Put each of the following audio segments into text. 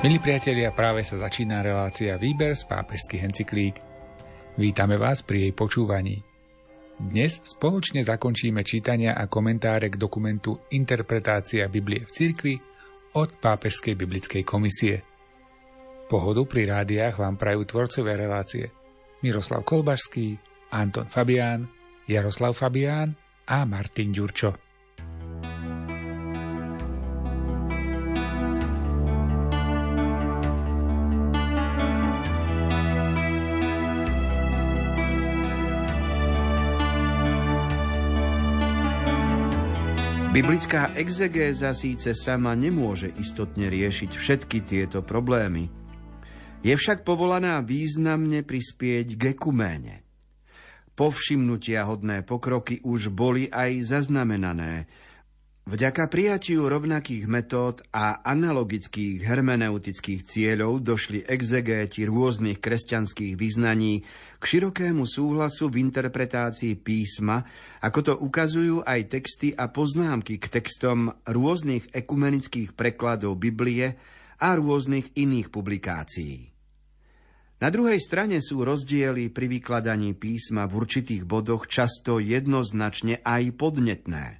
Milí priatelia, práve sa začína relácia Výber z pápežských encyklík. Vítame vás pri jej počúvaní. Dnes spoločne zakončíme čítania a komentáre k dokumentu Interpretácia Biblie v cirkvi od Pápežskej biblickej komisie. Pohodu pri rádiách vám prajú tvorcovia relácie Miroslav Kolbašský, Anton Fabián, Jaroslav Fabián a Martin Ďurčo. Biblická exegéza síce sama nemôže istotne riešiť všetky tieto problémy. Je však povolaná významne prispieť k ekuméne. Povšimnutia hodné pokroky už boli aj zaznamenané, Vďaka prijatiu rovnakých metód a analogických hermeneutických cieľov došli exegéti rôznych kresťanských vyznaní k širokému súhlasu v interpretácii písma, ako to ukazujú aj texty a poznámky k textom rôznych ekumenických prekladov Biblie a rôznych iných publikácií. Na druhej strane sú rozdiely pri vykladaní písma v určitých bodoch často jednoznačne aj podnetné –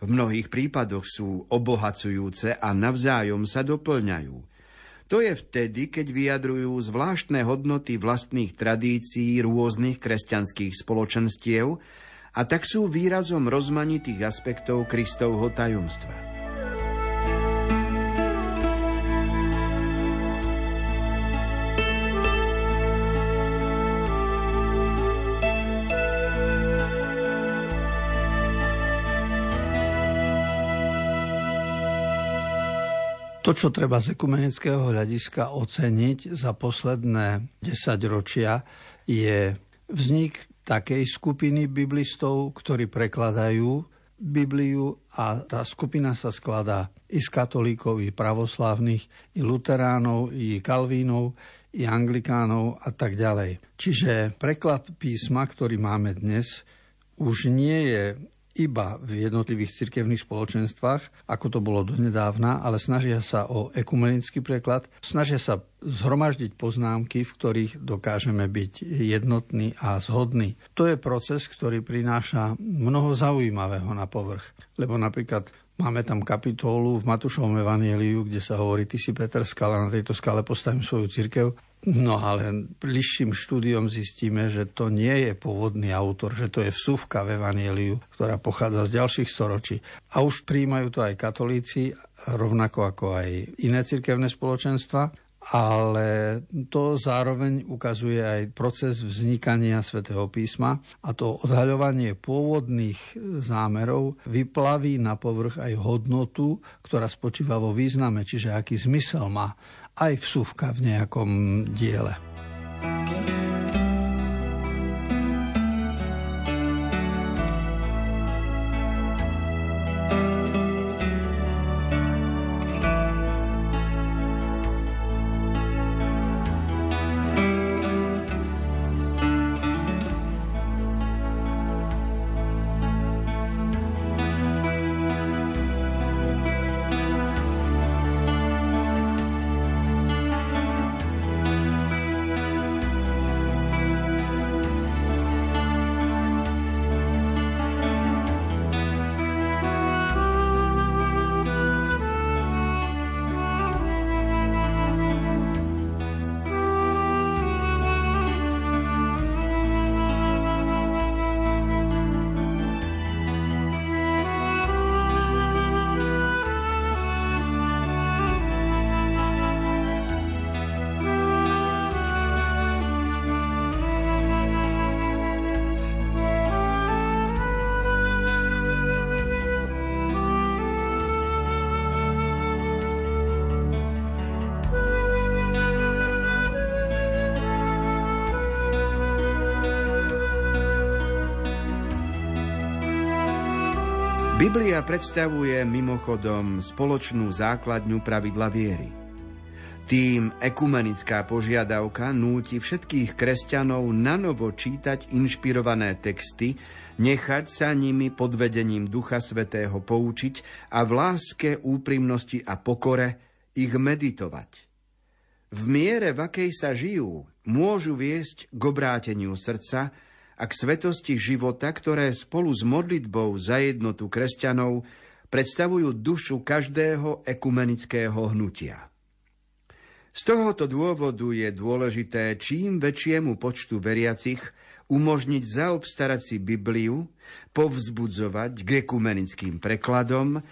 v mnohých prípadoch sú obohacujúce a navzájom sa doplňajú. To je vtedy, keď vyjadrujú zvláštne hodnoty vlastných tradícií rôznych kresťanských spoločenstiev a tak sú výrazom rozmanitých aspektov Kristovho tajomstva. To, čo treba z ekumenického hľadiska oceniť za posledné 10 ročia, je vznik takej skupiny biblistov, ktorí prekladajú Bibliu a tá skupina sa skladá i z katolíkov, i pravoslávnych, i luteránov, i kalvínov, i anglikánov a tak ďalej. Čiže preklad písma, ktorý máme dnes, už nie je iba v jednotlivých cirkevných spoločenstvách, ako to bolo donedávna, ale snažia sa o ekumenický preklad, snažia sa zhromaždiť poznámky, v ktorých dokážeme byť jednotní a zhodní. To je proces, ktorý prináša mnoho zaujímavého na povrch. Lebo napríklad Máme tam kapitolu v Matúšovom evanieliu, kde sa hovorí, ty si Peter Skala, na tejto skale postavím svoju cirkev. No ale bližším štúdiom zistíme, že to nie je pôvodný autor, že to je vsúvka v Evangeliu, ktorá pochádza z ďalších storočí. A už príjmajú to aj katolíci, rovnako ako aj iné cirkevné spoločenstva, ale to zároveň ukazuje aj proces vznikania svätého písma a to odhaľovanie pôvodných zámerov vyplaví na povrch aj hodnotu, ktorá spočíva vo význame, čiže aký zmysel má aj vsúvka v nejakom diele. Biblia predstavuje mimochodom spoločnú základňu pravidla viery. Tým ekumenická požiadavka núti všetkých kresťanov nanovo čítať inšpirované texty, nechať sa nimi pod vedením Ducha Svetého poučiť a v láske, úprimnosti a pokore ich meditovať. v miere, v akej sa žijú, môžu viesť k obráteniu srdca a k svetosti života, ktoré spolu s modlitbou za jednotu kresťanov predstavujú dušu každého ekumenického hnutia. Z tohoto dôvodu je dôležité čím väčšiemu počtu veriacich umožniť zaobstarať si Bibliu, povzbudzovať k ekumenickým prekladom,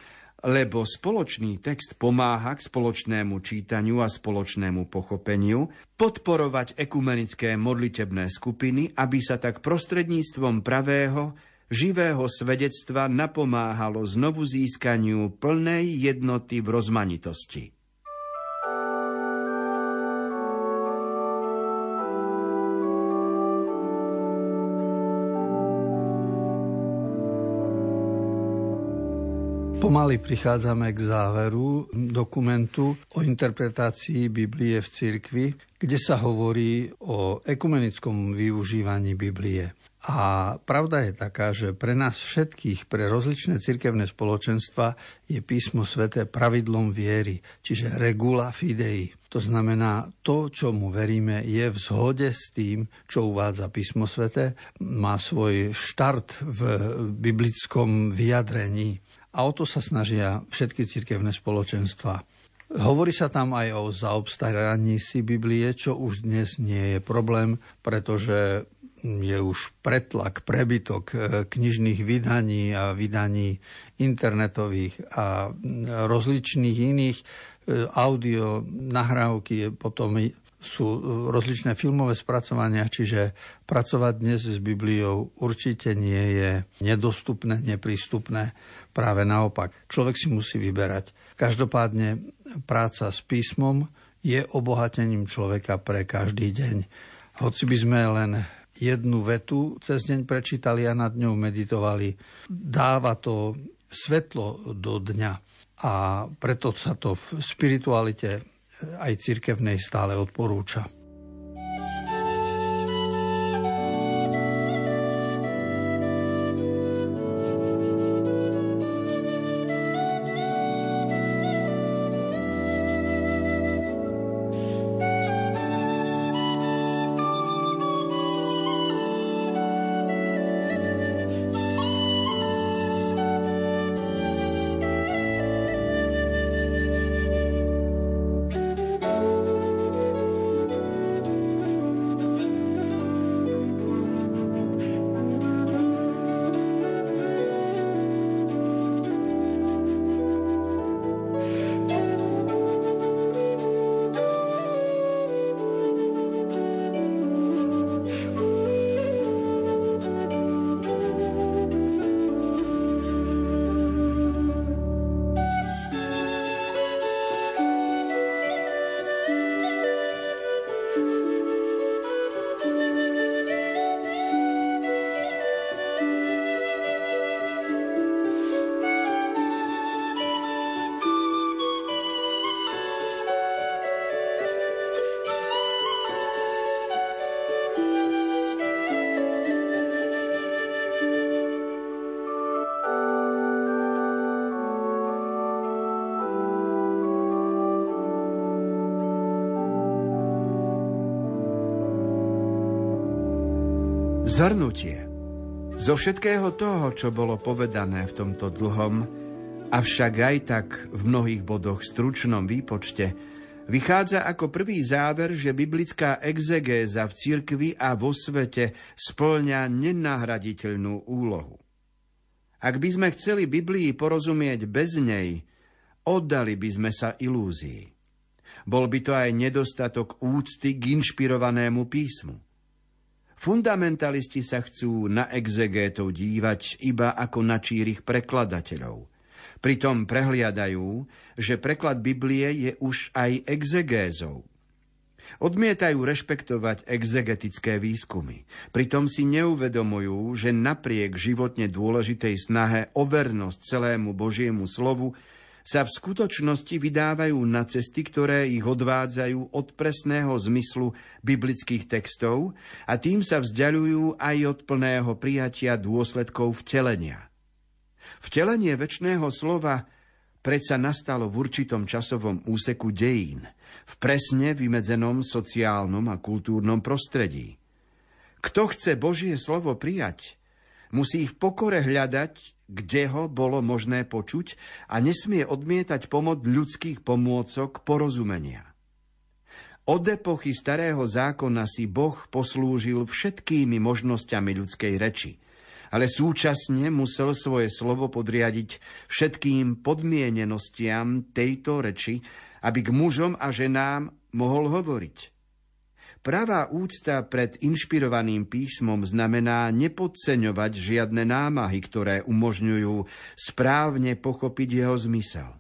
lebo spoločný text pomáha k spoločnému čítaniu a spoločnému pochopeniu, podporovať ekumenické modlitebné skupiny, aby sa tak prostredníctvom pravého, živého svedectva napomáhalo znovu získaniu plnej jednoty v rozmanitosti. Pomaly prichádzame k záveru dokumentu o interpretácii Biblie v cirkvi, kde sa hovorí o ekumenickom využívaní Biblie. A pravda je taká, že pre nás všetkých, pre rozličné cirkevné spoločenstva je písmo sveté pravidlom viery, čiže regula fidei. To znamená, to, čo mu veríme, je v zhode s tým, čo uvádza písmo sveté, má svoj štart v biblickom vyjadrení a o to sa snažia všetky cirkevné spoločenstva. Hovorí sa tam aj o zaobstaraní si Biblie, čo už dnes nie je problém, pretože je už pretlak, prebytok e, knižných vydaní a vydaní internetových a rozličných iných e, audio nahrávky, potom sú rozličné filmové spracovania, čiže pracovať dnes s Bibliou určite nie je nedostupné, neprístupné. Práve naopak, človek si musí vyberať. Každopádne práca s písmom je obohatením človeka pre každý deň. Hoci by sme len jednu vetu cez deň prečítali a nad ňou meditovali, dáva to svetlo do dňa. A preto sa to v spiritualite aj cirkevnej stále odporúča. Zhrnutie. Zo všetkého toho, čo bolo povedané v tomto dlhom, avšak aj tak v mnohých bodoch stručnom výpočte, vychádza ako prvý záver, že biblická exegéza v cirkvi a vo svete splňa nenahraditeľnú úlohu. Ak by sme chceli Biblii porozumieť bez nej, oddali by sme sa ilúzii. Bol by to aj nedostatok úcty k inšpirovanému písmu. Fundamentalisti sa chcú na exegétov dívať iba ako na čírich prekladateľov. Pritom prehliadajú, že preklad Biblie je už aj exegézou. Odmietajú rešpektovať exegetické výskumy. Pritom si neuvedomujú, že napriek životne dôležitej snahe o vernosť celému Božiemu slovu sa v skutočnosti vydávajú na cesty, ktoré ich odvádzajú od presného zmyslu biblických textov a tým sa vzdialujú aj od plného prijatia dôsledkov vtelenia. Vtelenie väčšného slova predsa nastalo v určitom časovom úseku dejín, v presne vymedzenom sociálnom a kultúrnom prostredí. Kto chce Božie slovo prijať, musí v pokore hľadať, kde ho bolo možné počuť a nesmie odmietať pomoc ľudských pomôcok porozumenia. Od epochy starého zákona si Boh poslúžil všetkými možnosťami ľudskej reči, ale súčasne musel svoje slovo podriadiť všetkým podmienenostiam tejto reči, aby k mužom a ženám mohol hovoriť. Pravá úcta pred inšpirovaným písmom znamená nepodceňovať žiadne námahy, ktoré umožňujú správne pochopiť jeho zmysel.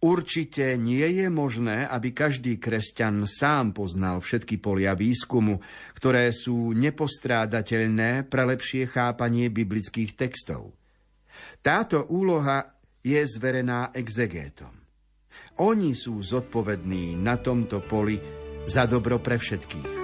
Určite nie je možné, aby každý kresťan sám poznal všetky polia výskumu, ktoré sú nepostrádateľné pre lepšie chápanie biblických textov. Táto úloha je zverená exegétom. Oni sú zodpovední na tomto poli za dobro pre všetkých.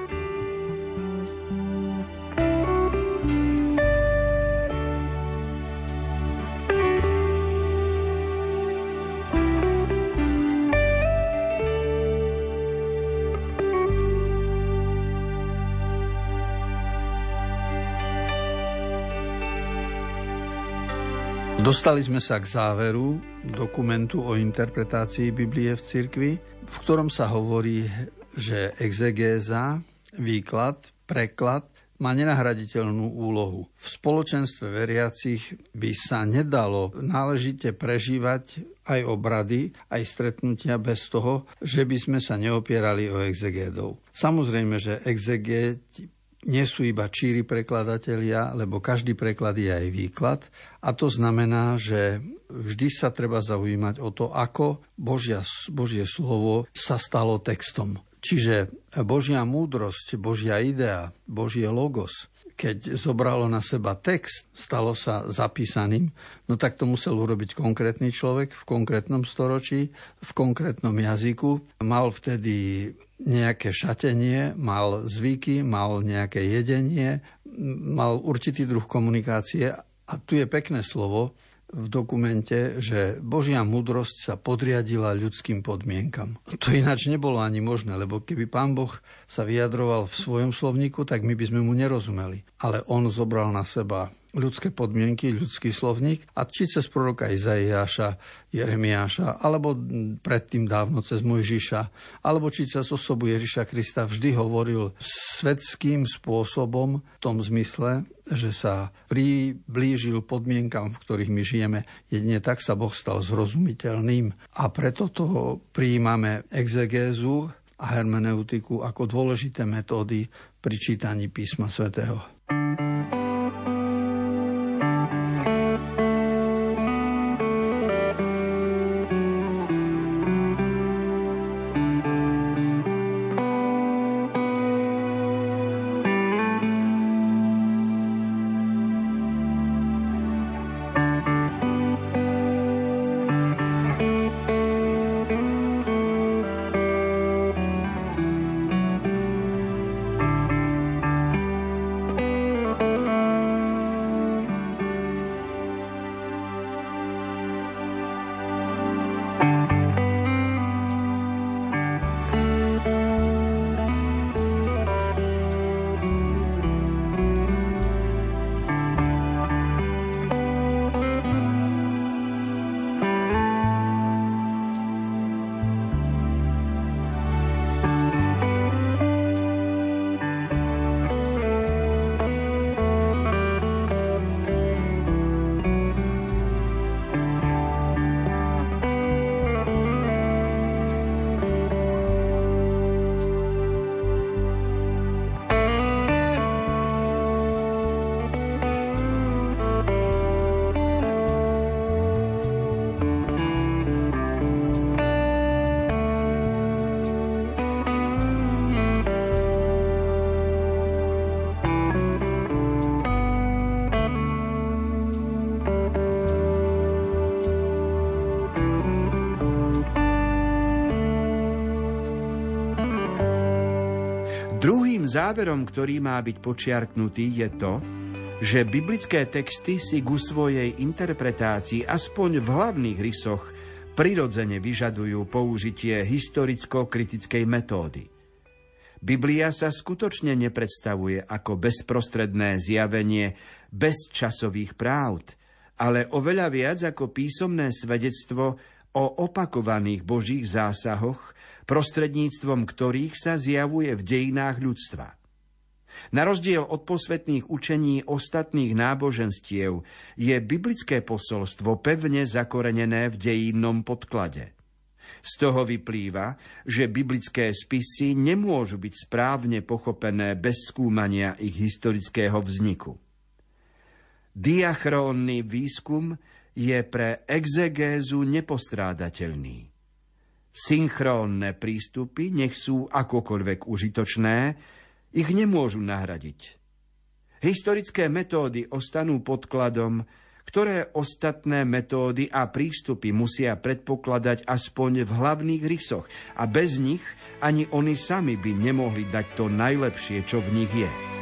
Dostali sme sa k záveru dokumentu o interpretácii Biblie v cirkvi, v ktorom sa hovorí, že exegéza, výklad, preklad má nenahraditeľnú úlohu. V spoločenstve veriacich by sa nedalo náležite prežívať aj obrady, aj stretnutia bez toho, že by sme sa neopierali o exegédov. Samozrejme, že exegéti nie sú iba číri prekladatelia, lebo každý preklad je aj výklad. A to znamená, že vždy sa treba zaujímať o to, ako Božia, Božie slovo sa stalo textom. Čiže Božia múdrosť, Božia idea, Božie logos keď zobralo na seba text, stalo sa zapísaným, no tak to musel urobiť konkrétny človek v konkrétnom storočí, v konkrétnom jazyku. Mal vtedy nejaké šatenie, mal zvyky, mal nejaké jedenie, mal určitý druh komunikácie a tu je pekné slovo, v dokumente, že Božia múdrosť sa podriadila ľudským podmienkam. To ináč nebolo ani možné, lebo keby pán Boh sa vyjadroval v svojom slovníku, tak my by sme mu nerozumeli. Ale on zobral na seba ľudské podmienky, ľudský slovník a či cez proroka Izaiáša, Jeremiáša, alebo predtým dávno cez Mojžiša, alebo či cez osobu Ježiša Krista vždy hovoril svetským spôsobom v tom zmysle, že sa priblížil podmienkam, v ktorých my žijeme. Jedine tak sa Boh stal zrozumiteľným a preto to prijímame exegézu a hermeneutiku ako dôležité metódy pri čítaní písma svätého. Záverom, ktorý má byť počiarknutý, je to, že biblické texty si ku svojej interpretácii aspoň v hlavných rysoch prirodzene vyžadujú použitie historicko-kritickej metódy. Biblia sa skutočne nepredstavuje ako bezprostredné zjavenie bez časových právd, ale oveľa viac ako písomné svedectvo o opakovaných božích zásahoch, prostredníctvom ktorých sa zjavuje v dejinách ľudstva. Na rozdiel od posvetných učení ostatných náboženstiev je biblické posolstvo pevne zakorenené v dejinnom podklade. Z toho vyplýva, že biblické spisy nemôžu byť správne pochopené bez skúmania ich historického vzniku. Diachrónny výskum je pre exegézu nepostrádateľný. Synchrónne prístupy, nech sú akokoľvek užitočné, ich nemôžu nahradiť. Historické metódy ostanú podkladom, ktoré ostatné metódy a prístupy musia predpokladať aspoň v hlavných rysoch a bez nich ani oni sami by nemohli dať to najlepšie, čo v nich je.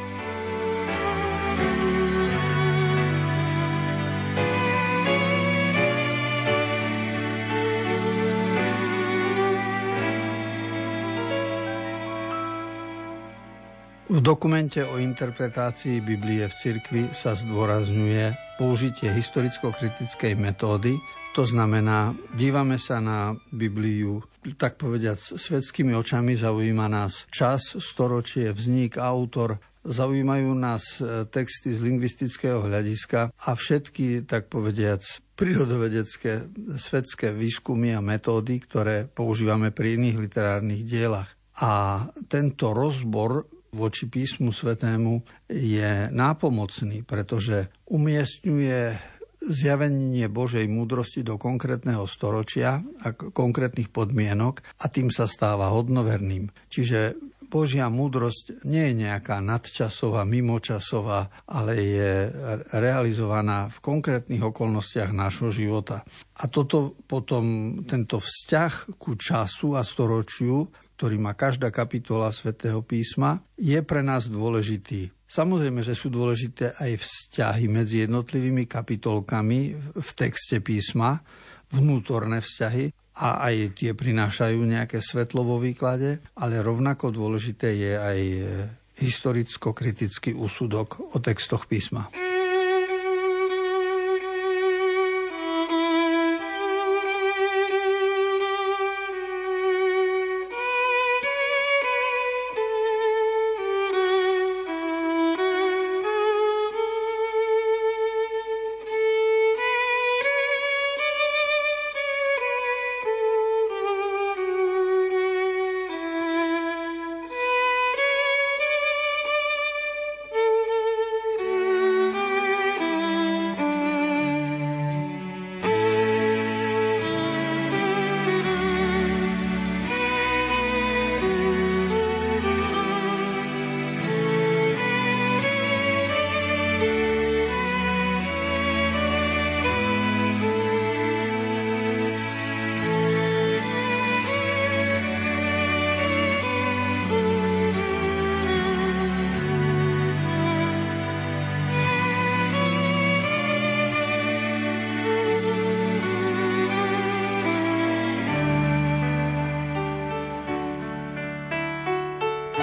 Dokumente o interpretácii Biblie v cirkvi sa zdôrazňuje použitie historicko-kritickej metódy, to znamená, dívame sa na Bibliu, tak povediať, svetskými očami, zaujíma nás čas, storočie, vznik, autor, zaujímajú nás e, texty z lingvistického hľadiska a všetky, tak povediac, prírodovedecké svetské výskumy a metódy, ktoré používame pri iných literárnych dielach. A tento rozbor voči písmu svetému je nápomocný, pretože umiestňuje zjavenie Božej múdrosti do konkrétneho storočia a konkrétnych podmienok a tým sa stáva hodnoverným. Čiže Božia múdrosť nie je nejaká nadčasová, mimočasová, ale je realizovaná v konkrétnych okolnostiach nášho života. A toto potom, tento vzťah ku času a storočiu ktorý má každá kapitola svätého písma, je pre nás dôležitý. Samozrejme, že sú dôležité aj vzťahy medzi jednotlivými kapitolkami v texte písma, vnútorné vzťahy a aj tie prinášajú nejaké svetlo vo výklade, ale rovnako dôležité je aj historicko-kritický úsudok o textoch písma.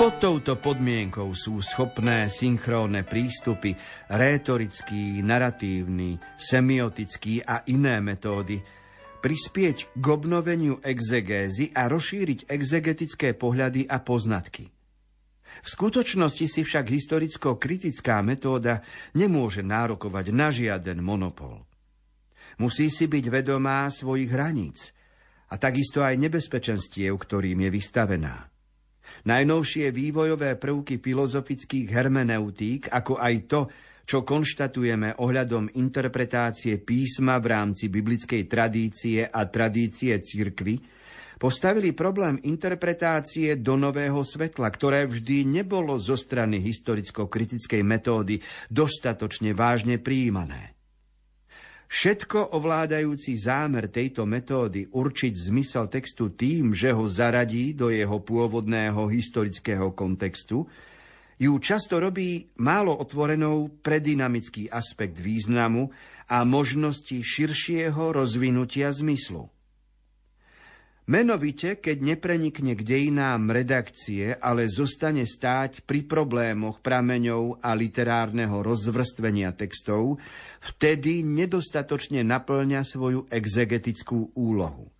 Pod touto podmienkou sú schopné synchrónne prístupy, rétorický, naratívny, semiotický a iné metódy prispieť k obnoveniu exegézy a rozšíriť exegetické pohľady a poznatky. V skutočnosti si však historicko-kritická metóda nemôže nárokovať na žiaden monopol. Musí si byť vedomá svojich hraníc a takisto aj nebezpečenstiev, ktorým je vystavená. Najnovšie vývojové prvky filozofických hermeneutík, ako aj to, čo konštatujeme ohľadom interpretácie písma v rámci biblickej tradície a tradície cirkvy, postavili problém interpretácie do nového svetla, ktoré vždy nebolo zo strany historicko-kritickej metódy dostatočne vážne prijímané. Všetko ovládajúci zámer tejto metódy určiť zmysel textu tým, že ho zaradí do jeho pôvodného historického kontextu, ju často robí málo otvorenou pre dynamický aspekt významu a možnosti širšieho rozvinutia zmyslu. Menovite, keď neprenikne k dejinám redakcie, ale zostane stáť pri problémoch prameňov a literárneho rozvrstvenia textov, vtedy nedostatočne naplňa svoju exegetickú úlohu.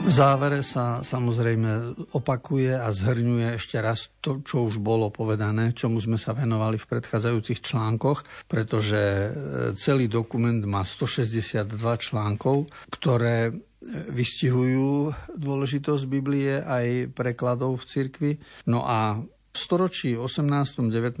V závere sa samozrejme opakuje a zhrňuje ešte raz to, čo už bolo povedané, čomu sme sa venovali v predchádzajúcich článkoch, pretože e, celý dokument má 162 článkov, ktoré e, vystihujú dôležitosť Biblie aj prekladov v cirkvi. No a v storočí 18. 19.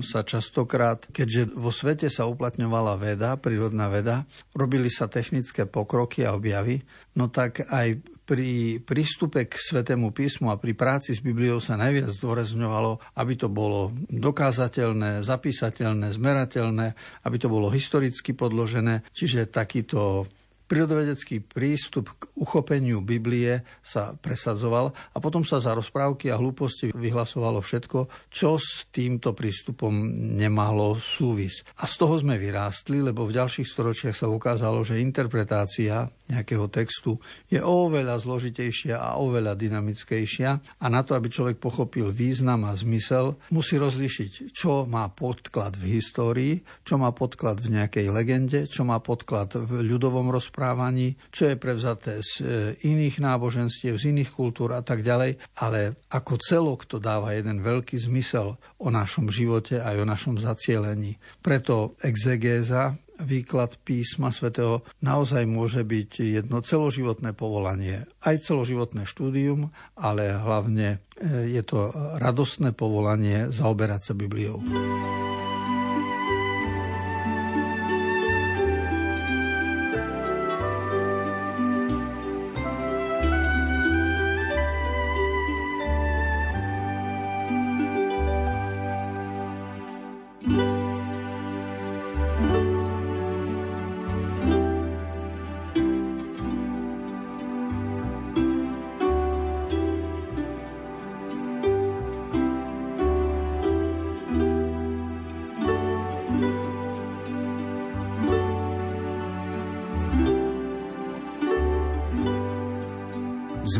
sa častokrát, keďže vo svete sa uplatňovala veda, prírodná veda, robili sa technické pokroky a objavy, no tak aj pri prístupe k Svetému písmu a pri práci s Bibliou sa najviac zdôrazňovalo, aby to bolo dokázateľné, zapísateľné, zmerateľné, aby to bolo historicky podložené. Čiže takýto Prírodovedecký prístup k uchopeniu Biblie sa presadzoval a potom sa za rozprávky a hlúposti vyhlasovalo všetko, čo s týmto prístupom nemalo súvis. A z toho sme vyrástli, lebo v ďalších storočiach sa ukázalo, že interpretácia nejakého textu je oveľa zložitejšia a oveľa dynamickejšia a na to, aby človek pochopil význam a zmysel, musí rozlišiť, čo má podklad v histórii, čo má podklad v nejakej legende, čo má podklad v ľudovom rozprávaní, čo je prevzaté z e, iných náboženstiev, z iných kultúr a tak ďalej, ale ako celok to dáva jeden veľký zmysel o našom živote aj o našom zacielení. Preto exegéza výklad písma svätého naozaj môže byť jedno celoživotné povolanie, aj celoživotné štúdium, ale hlavne e, je to radostné povolanie zaoberať sa Bibliou.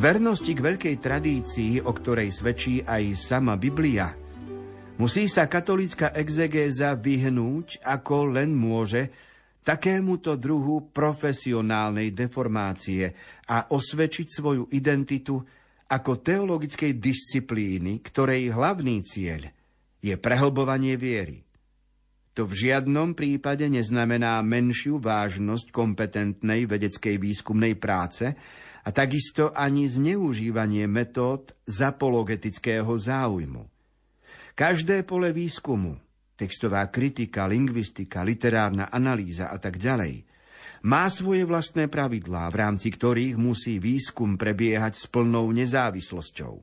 Vernosti k veľkej tradícii, o ktorej svedčí aj sama Biblia, musí sa katolícka exegéza vyhnúť, ako len môže, takémuto druhu profesionálnej deformácie a osvedčiť svoju identitu ako teologickej disciplíny, ktorej hlavný cieľ je prehlbovanie viery. To v žiadnom prípade neznamená menšiu vážnosť kompetentnej vedeckej výskumnej práce, a takisto ani zneužívanie metód zapologetického záujmu. Každé pole výskumu, textová kritika, lingvistika, literárna analýza a tak ďalej, má svoje vlastné pravidlá, v rámci ktorých musí výskum prebiehať s plnou nezávislosťou.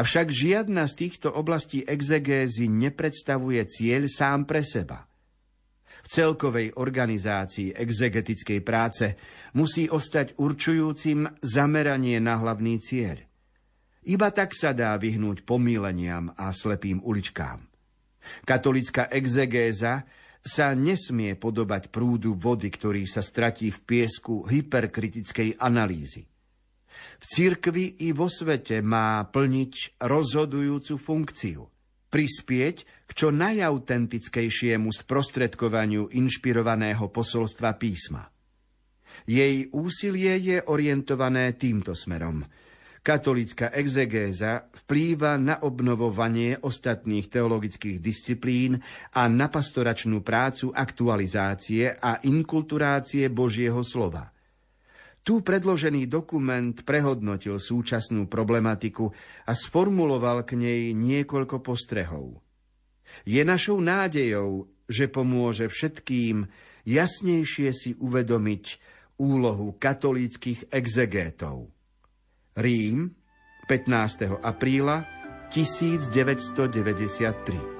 Avšak žiadna z týchto oblastí exegézy nepredstavuje cieľ sám pre seba celkovej organizácii exegetickej práce musí ostať určujúcim zameranie na hlavný cieľ. Iba tak sa dá vyhnúť pomíleniam a slepým uličkám. Katolická exegéza sa nesmie podobať prúdu vody, ktorý sa stratí v piesku hyperkritickej analýzy. V cirkvi i vo svete má plniť rozhodujúcu funkciu – prispieť k čo najautentickejšiemu sprostredkovaniu inšpirovaného posolstva písma. Jej úsilie je orientované týmto smerom. Katolícka exegéza vplýva na obnovovanie ostatných teologických disciplín a na pastoračnú prácu aktualizácie a inkulturácie Božieho slova – tu predložený dokument prehodnotil súčasnú problematiku a sformuloval k nej niekoľko postrehov. Je našou nádejou, že pomôže všetkým jasnejšie si uvedomiť úlohu katolíckých exegétov. Rím, 15. apríla 1993.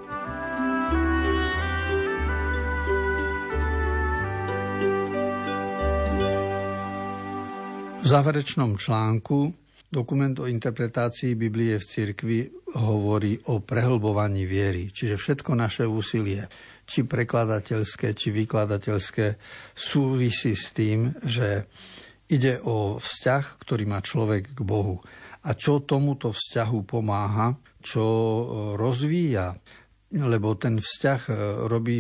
V záverečnom článku dokument o interpretácii Biblie v cirkvi hovorí o prehlbovaní viery, čiže všetko naše úsilie, či prekladateľské, či vykladateľské, súvisí s tým, že ide o vzťah, ktorý má človek k Bohu. A čo tomuto vzťahu pomáha, čo rozvíja lebo ten vzťah e, robí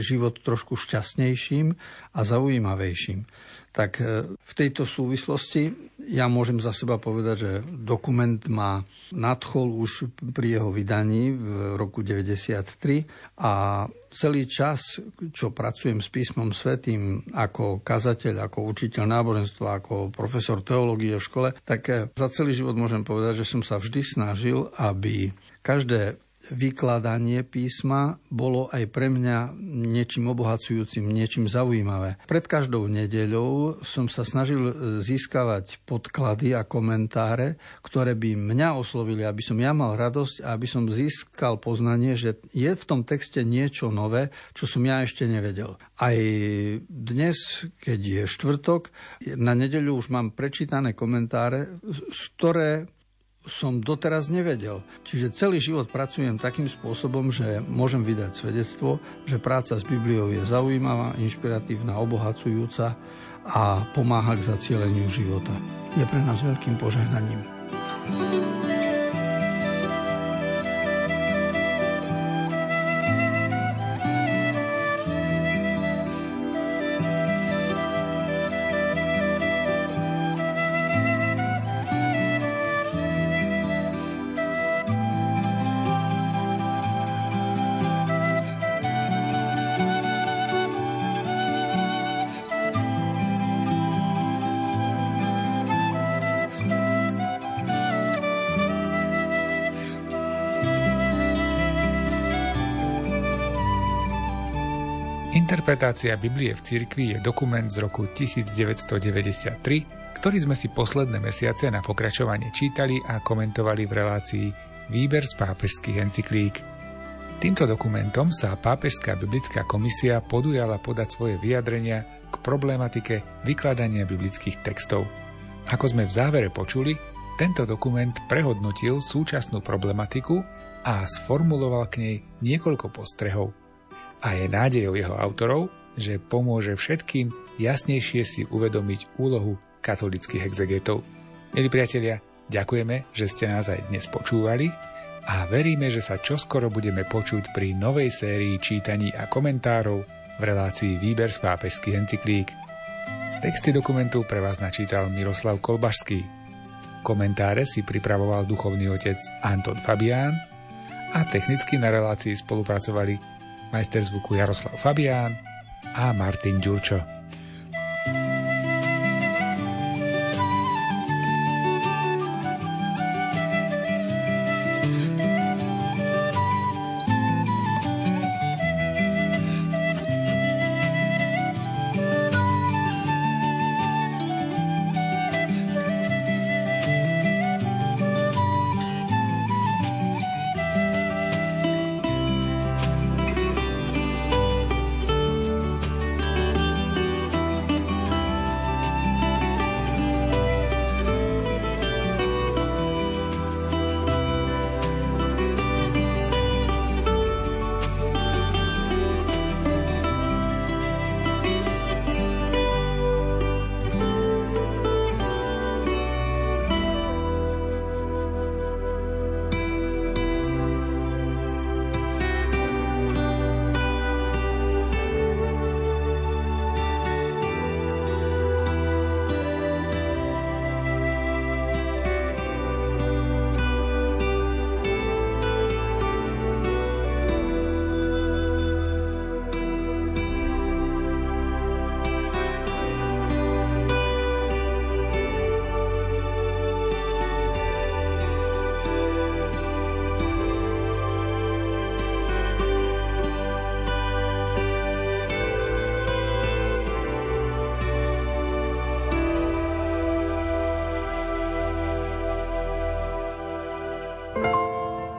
život trošku šťastnejším a zaujímavejším. Tak e, v tejto súvislosti ja môžem za seba povedať, že dokument ma nadchol už pri jeho vydaní v roku 93 a celý čas, čo pracujem s písmom svetým ako kazateľ, ako učiteľ náboženstva, ako profesor teológie v škole, tak e, za celý život môžem povedať, že som sa vždy snažil, aby každé vykladanie písma bolo aj pre mňa niečím obohacujúcim, niečím zaujímavé. Pred každou nedeľou som sa snažil získavať podklady a komentáre, ktoré by mňa oslovili, aby som ja mal radosť a aby som získal poznanie, že je v tom texte niečo nové, čo som ja ešte nevedel. Aj dnes, keď je štvrtok, na nedeľu už mám prečítané komentáre, z ktoré som doteraz nevedel. Čiže celý život pracujem takým spôsobom, že môžem vydať svedectvo, že práca s Bibliou je zaujímavá, inšpiratívna, obohacujúca a pomáha k zacieleniu života. Je pre nás veľkým požehnaním. Interpretácia Biblie v cirkvi je dokument z roku 1993, ktorý sme si posledné mesiace na pokračovanie čítali a komentovali v relácii Výber z pápežských encyklík. Týmto dokumentom sa Pápežská biblická komisia podujala podať svoje vyjadrenia k problematike vykladania biblických textov. Ako sme v závere počuli, tento dokument prehodnotil súčasnú problematiku a sformuloval k nej niekoľko postrehov a je nádejou jeho autorov, že pomôže všetkým jasnejšie si uvedomiť úlohu katolických exegetov. Milí priatelia, ďakujeme, že ste nás aj dnes počúvali a veríme, že sa čoskoro budeme počuť pri novej sérii čítaní a komentárov v relácii Výber z pápežských encyklík. Texty dokumentu pre vás načítal Miroslav Kolbašský. Komentáre si pripravoval duchovný otec Anton Fabián a technicky na relácii spolupracovali majster zvuku Jaroslav Fabián a Martin Ďurčo.